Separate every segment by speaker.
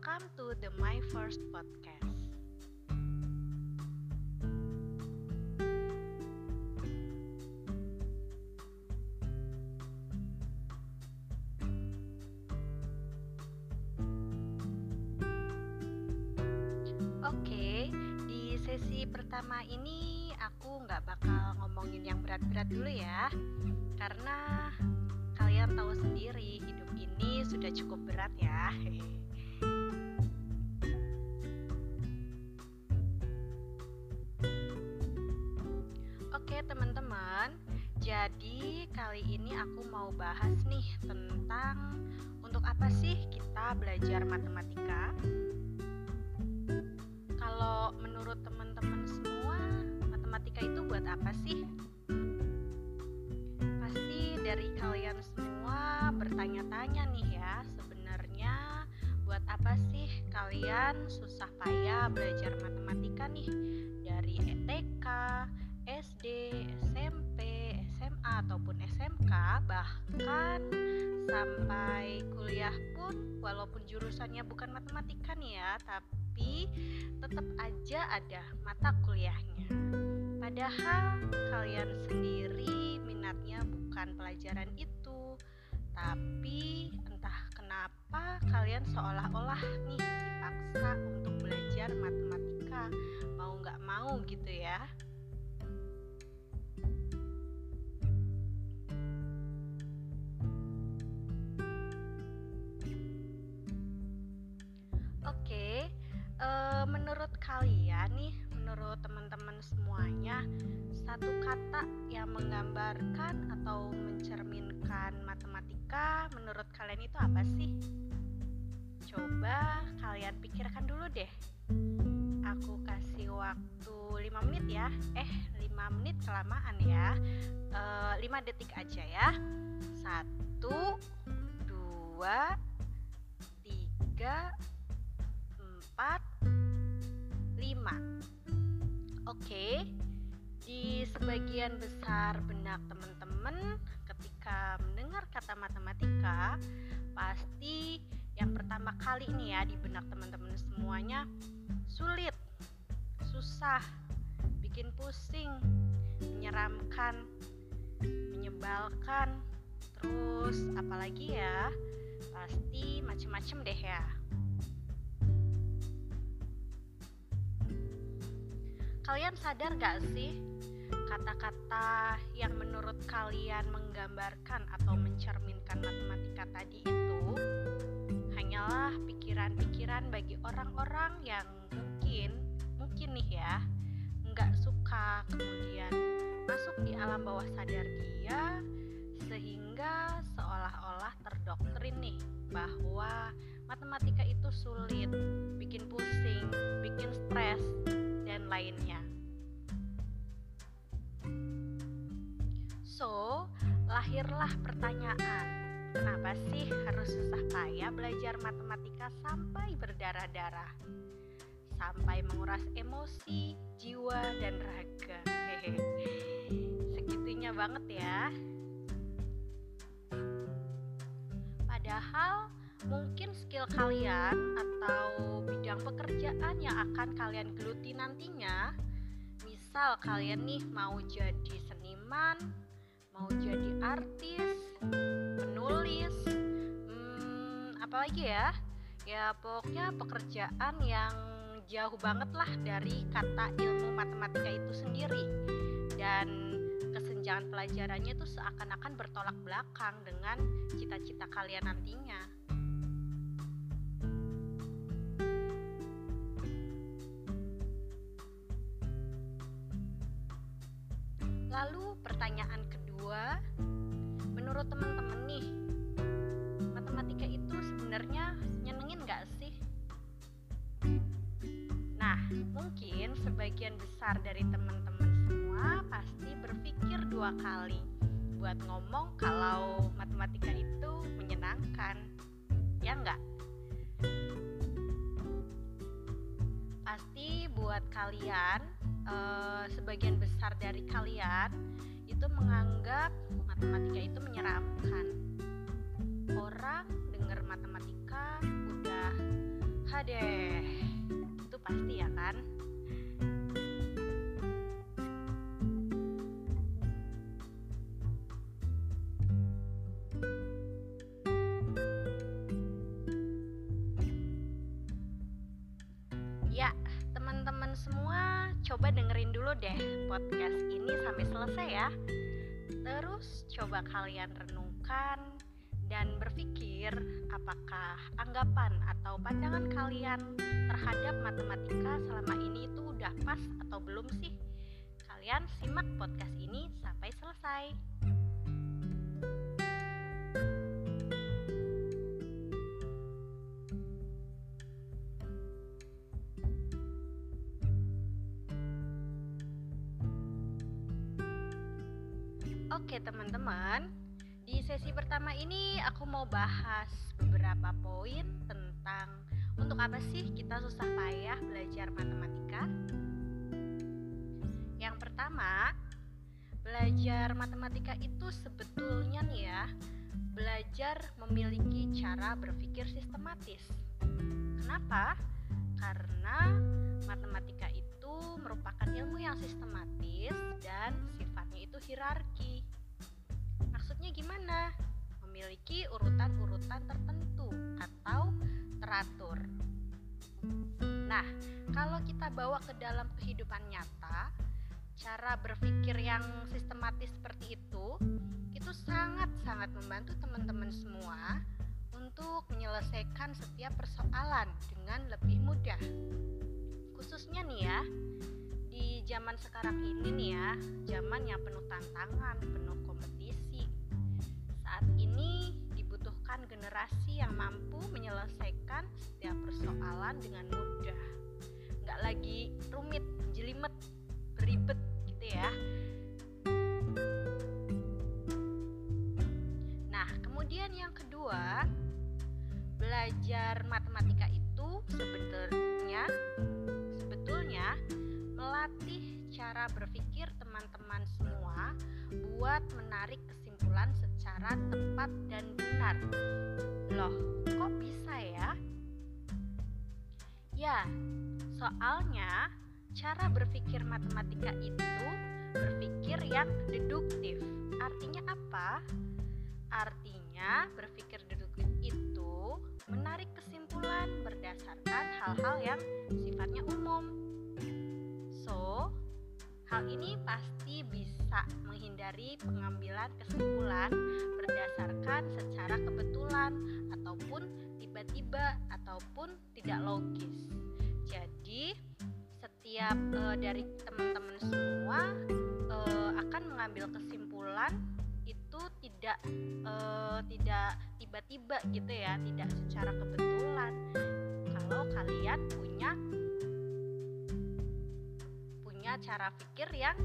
Speaker 1: Welcome to the My First Podcast. Oke, di sesi pertama ini aku nggak bakal ngomongin yang berat-berat dulu ya, karena jadi kali ini aku mau bahas nih tentang untuk apa sih kita belajar matematika kalau menurut teman-teman semua, matematika itu buat apa sih? Pasti dari kalian semua bertanya-tanya nih ya, sebenarnya buat apa sih kalian susah payah belajar matematika nih sampai kuliah pun walaupun jurusannya bukan matematika nih ya, tapi tetap aja ada mata kuliahnya. Padahal kalian sendiri minatnya bukan pelajaran itu, tapi entah kenapa kalian seolah-olah nih dipaksa untuk belajar matematika, mau nggak mau gitu ya. Satu kata yang menggambarkan atau mencerminkan matematika menurut kalian itu apa sih? Coba kalian pikirkan dulu deh. Aku kasih waktu 5 menit ya. Eh, 5 menit kelamaan ya. Uh, 5 detik aja ya. Sebagian besar benak teman-teman ketika mendengar kata matematika, pasti yang pertama kali nih ya di benak teman-teman semuanya sulit, susah, bikin pusing, menyeramkan, menyebalkan, terus apalagi ya, pasti macem-macem deh ya. Kalian sadar gak sih kata-kata yang menurut kalian menggambarkan atau mencerminkan matematika tadi itu hanyalah pikiran-pikiran bagi orang-orang yang mungkin mungkin nih ya nggak suka kemudian masuk di alam bawah sadar dia sehingga seolah-olah terdoktrin nih bahwa matematika itu sulit, bikin pusing, lahirlah pertanyaan, kenapa sih harus susah payah belajar matematika sampai berdarah-darah? Sampai menguras emosi, jiwa, dan raga. Hehehe. Segitunya banget ya. Padahal mungkin skill kalian atau bidang pekerjaan yang akan kalian geluti nantinya misal kalian nih mau jadi seniman mau jadi artis penulis hmm, apalagi ya ya pokoknya pekerjaan yang jauh banget lah dari kata ilmu matematika itu sendiri dan kesenjangan pelajarannya itu seakan-akan bertolak belakang dengan cita-cita kalian nantinya. Lalu pertanyaan kedua, menurut teman-teman nih, matematika itu sebenarnya nyenengin gak sih? Nah, mungkin sebagian besar dari teman-teman semua pasti berpikir dua kali buat ngomong kalau matematika itu menyenangkan ya enggak pasti buat kalian eh, sebagian besar dari kalian itu menganggap matematika itu menyeramkan orang dengar matematika udah hadeh itu pasti ya kan Ya, teman-teman semua coba dengerin dulu deh podcast ini sampai selesai ya. Terus coba kalian renungkan dan berpikir apakah anggapan atau pandangan kalian terhadap matematika selama ini itu udah pas atau belum sih? Kalian simak podcast ini sampai selesai. Teman-teman, di sesi pertama ini aku mau bahas beberapa poin tentang untuk apa sih kita susah payah belajar matematika. Yang pertama, belajar matematika itu sebetulnya nih ya, belajar memiliki cara berpikir sistematis. Kenapa? Karena matematika itu merupakan ilmu yang sistematis dan sifatnya itu hierarki. Maksudnya gimana? Memiliki urutan-urutan tertentu atau teratur. Nah, kalau kita bawa ke dalam kehidupan nyata, cara berpikir yang sistematis seperti itu itu sangat-sangat membantu teman-teman semua untuk menyelesaikan setiap persoalan dengan lebih mudah. Khususnya nih ya, di zaman sekarang ini nih ya, zaman yang penuh tantangan, penuh dibutuhkan generasi yang mampu menyelesaikan setiap persoalan dengan mudah. Nggak lagi rumit, jelimet, beribet gitu ya. Nah, kemudian yang kedua, belajar matematika itu sebetulnya sebetulnya melatih cara berpikir teman-teman semua buat menarik kesimpulan secara tepat dan benar. Loh, kok bisa ya? Ya, soalnya cara berpikir matematika itu berpikir yang deduktif. Artinya apa? Artinya berpikir deduktif itu menarik kesimpulan berdasarkan hal-hal yang sifatnya umum. So, hal ini pasti bisa menghindari pengambilan kesimpulan berdasarkan secara kebetulan ataupun tiba-tiba ataupun tidak logis. Jadi, setiap uh, dari teman-teman semua uh, akan mengambil kesimpulan itu tidak uh, tidak tiba-tiba gitu ya, tidak secara kebetulan. Kalau kalian punya cara pikir yang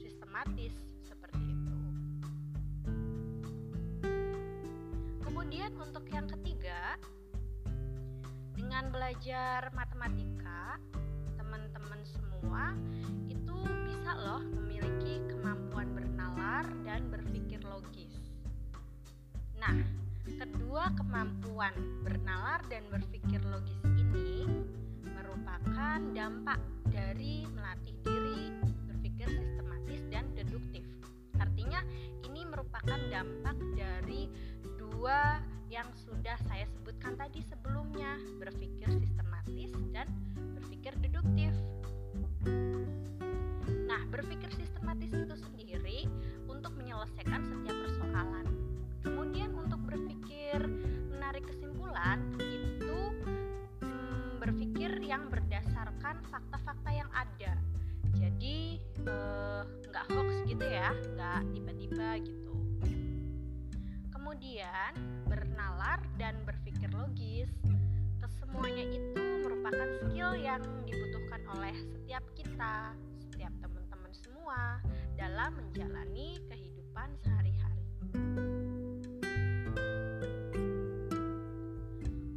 Speaker 1: sistematis seperti itu. Kemudian untuk yang ketiga, dengan belajar matematika, teman-teman semua itu bisa loh memiliki kemampuan bernalar dan berpikir logis. Nah, kedua kemampuan bernalar dan berpikir logis ini merupakan dampak dari melatih dampak dari dua yang sudah saya sebutkan tadi sebelumnya, berpikir sistematis dan berpikir deduktif. Nah, berpikir sistematis itu sendiri untuk menyelesaikan setiap persoalan. Kemudian untuk berpikir menarik kesimpulan itu hmm, berpikir yang berdasarkan fakta-fakta yang ada. Jadi nggak eh, hoax gitu ya, nggak gitu kemudian bernalar dan berpikir logis. Kesemuanya itu merupakan skill yang dibutuhkan oleh setiap kita, setiap teman-teman semua dalam menjalani kehidupan sehari-hari.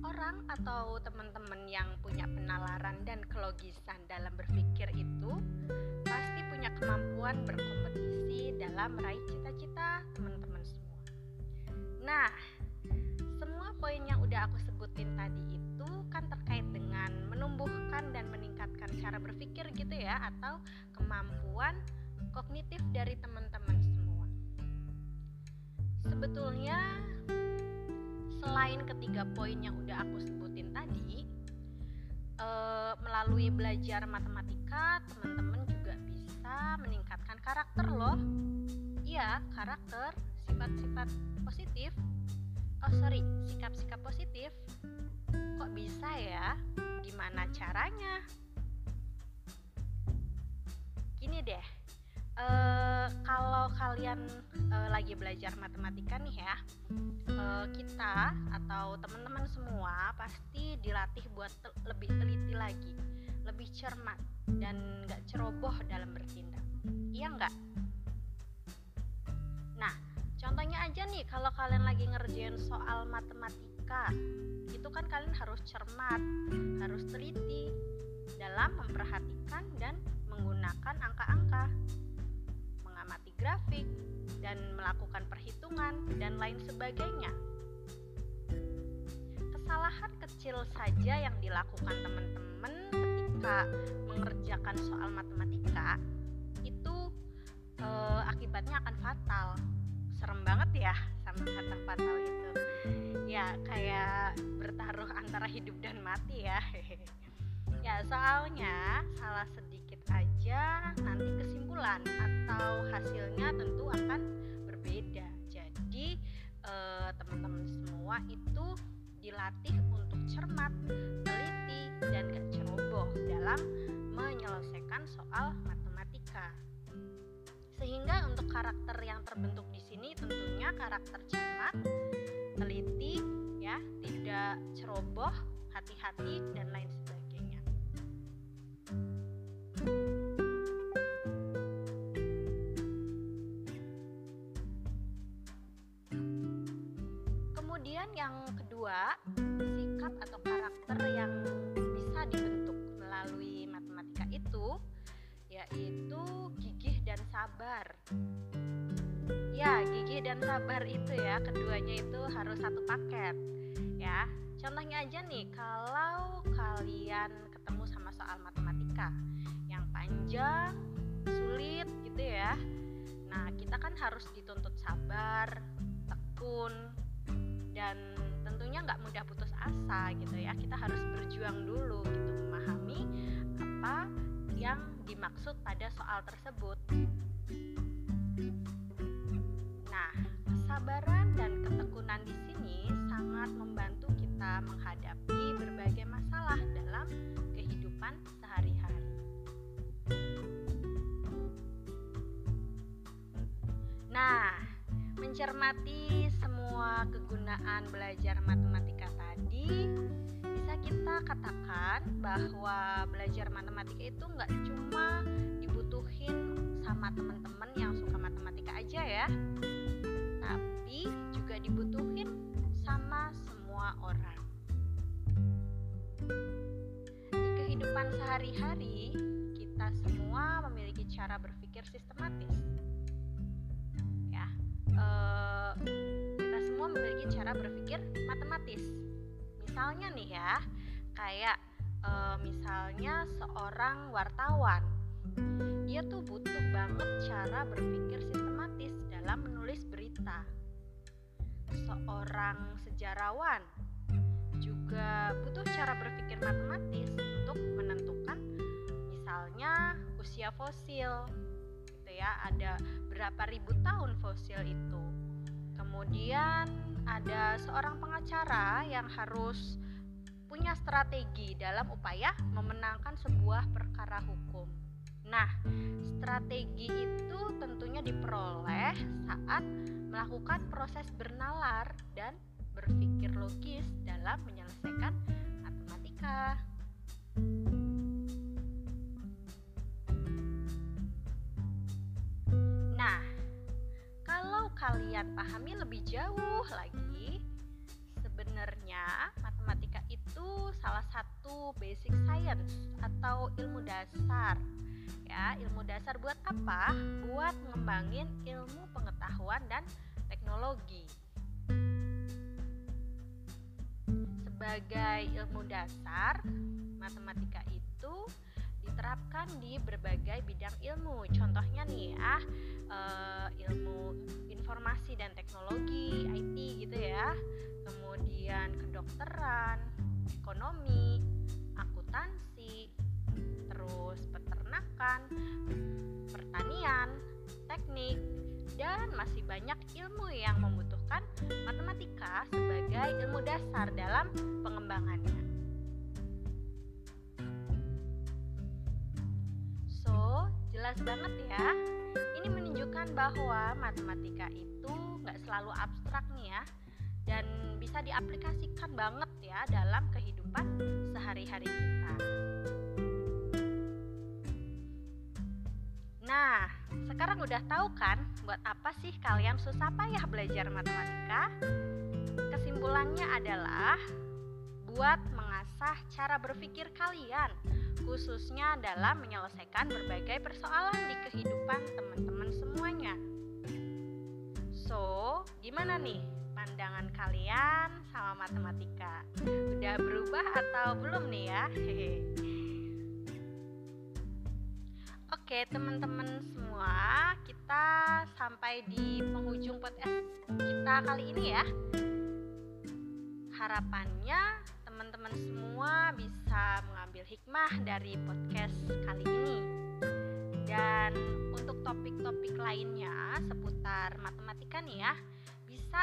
Speaker 1: Orang atau teman-teman yang punya penalaran dan kelogisan dalam berpikir itu pasti punya kemampuan berkompetisi dalam meraih cita Nah, semua poin yang udah aku sebutin tadi itu kan terkait dengan menumbuhkan dan meningkatkan cara berpikir gitu ya atau kemampuan kognitif dari teman-teman semua. Sebetulnya selain ketiga poin yang udah aku sebutin tadi, e, melalui belajar matematika, teman-teman juga bisa meningkatkan karakter loh. Iya, karakter, sifat-sifat positif. Oh sorry, sikap-sikap positif. Kok bisa ya? Gimana caranya? Gini deh, uh, kalau kalian uh, lagi belajar matematika nih ya uh, kita atau teman-teman semua pasti dilatih buat te lebih teliti lagi lebih cermat dan nggak ceroboh dalam bertindak iya nggak nah contohnya aja nih kalau kalian lagi ngerjain soal matematika itu kan kalian harus cermat harus teliti dalam memperhatikan dan menggunakan angka-angka grafik, dan melakukan perhitungan, dan lain sebagainya. Kesalahan kecil saja yang dilakukan teman-teman ketika mengerjakan soal matematika itu e, akibatnya akan fatal. Serem banget ya sama kata fatal itu. Ya kayak bertaruh antara hidup dan mati ya. ya soalnya salah sedikit aja nanti kesimpulan atau hasilnya tentu akan berbeda. Jadi eh, teman-teman semua itu dilatih untuk cermat, teliti, dan gak ceroboh dalam menyelesaikan soal matematika. Sehingga untuk karakter yang terbentuk di sini tentunya karakter cermat, teliti, ya, tidak ceroboh, hati-hati dan lain sebagainya. Kemudian yang kedua, sikap atau karakter yang bisa dibentuk melalui matematika itu yaitu gigih dan sabar. Ya, gigih dan sabar itu ya, keduanya itu harus satu paket. Ya, contohnya aja nih, kalau kalian ketemu sama soal matematika yang panjang, sulit gitu ya. Nah, kita kan harus dituntut sabar, tekun, dan tentunya nggak mudah putus asa gitu ya kita harus berjuang dulu gitu memahami apa yang dimaksud pada soal tersebut. Nah kesabaran dan ketekunan di sini sangat membantu kita menghadapi berbagai masalah dalam kehidupan sehari-hari. Nah mencermati semua kegunaan belajar matematika tadi kita katakan bahwa belajar matematika itu nggak cuma dibutuhin sama teman-teman yang suka matematika aja ya tapi juga dibutuhin sama semua orang di kehidupan sehari-hari kita semua memiliki cara berpikir sistematis ya uh, semua memiliki cara berpikir matematis. Misalnya nih ya, kayak e, misalnya seorang wartawan, dia tuh butuh banget cara berpikir sistematis dalam menulis berita. Seorang sejarawan juga butuh cara berpikir matematis untuk menentukan misalnya usia fosil gitu ya. Ada berapa ribu tahun fosil itu. Kemudian ada seorang pengacara yang harus punya strategi dalam upaya memenangkan sebuah perkara hukum. Nah, strategi itu tentunya diperoleh saat melakukan proses bernalar dan berpikir logis dalam menyelesaikan matematika. Kalian pahami lebih jauh lagi, sebenarnya matematika itu salah satu basic science atau ilmu dasar. Ya, ilmu dasar buat apa? Buat ngembangin ilmu pengetahuan dan teknologi. Sebagai ilmu dasar, matematika itu diterapkan di berbagai bidang ilmu. Contohnya nih ya, uh, ilmu informasi dan teknologi, IT gitu ya. Kemudian kedokteran, ekonomi, akuntansi, terus peternakan, pertanian, teknik, dan masih banyak ilmu yang membutuhkan matematika sebagai ilmu dasar dalam pengembangannya. So, jelas banget ya. Ini menunjukkan bahwa matematika itu nggak selalu abstrak nih ya, dan bisa diaplikasikan banget ya dalam kehidupan sehari-hari kita. Nah, sekarang udah tahu kan buat apa sih kalian susah payah belajar matematika? Kesimpulannya adalah buat mengasah cara berpikir kalian, khususnya dalam menyelesaikan berbagai persoalan di kehidupan teman-teman semuanya. So, gimana nih pandangan kalian sama matematika? Udah berubah atau belum nih ya? Oke, teman-teman semua, kita sampai di penghujung podcast kita kali ini ya. Harapannya teman-teman semua bisa mengambil hikmah dari podcast kali ini. Dan untuk topik-topik lainnya seputar matematika nih ya, bisa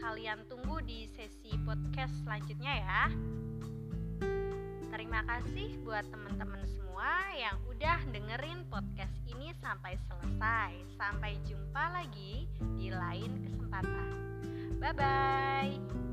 Speaker 1: kalian tunggu di sesi podcast selanjutnya ya. Terima kasih buat teman-teman semua yang udah dengerin podcast ini sampai selesai. Sampai jumpa lagi di lain kesempatan. Bye bye.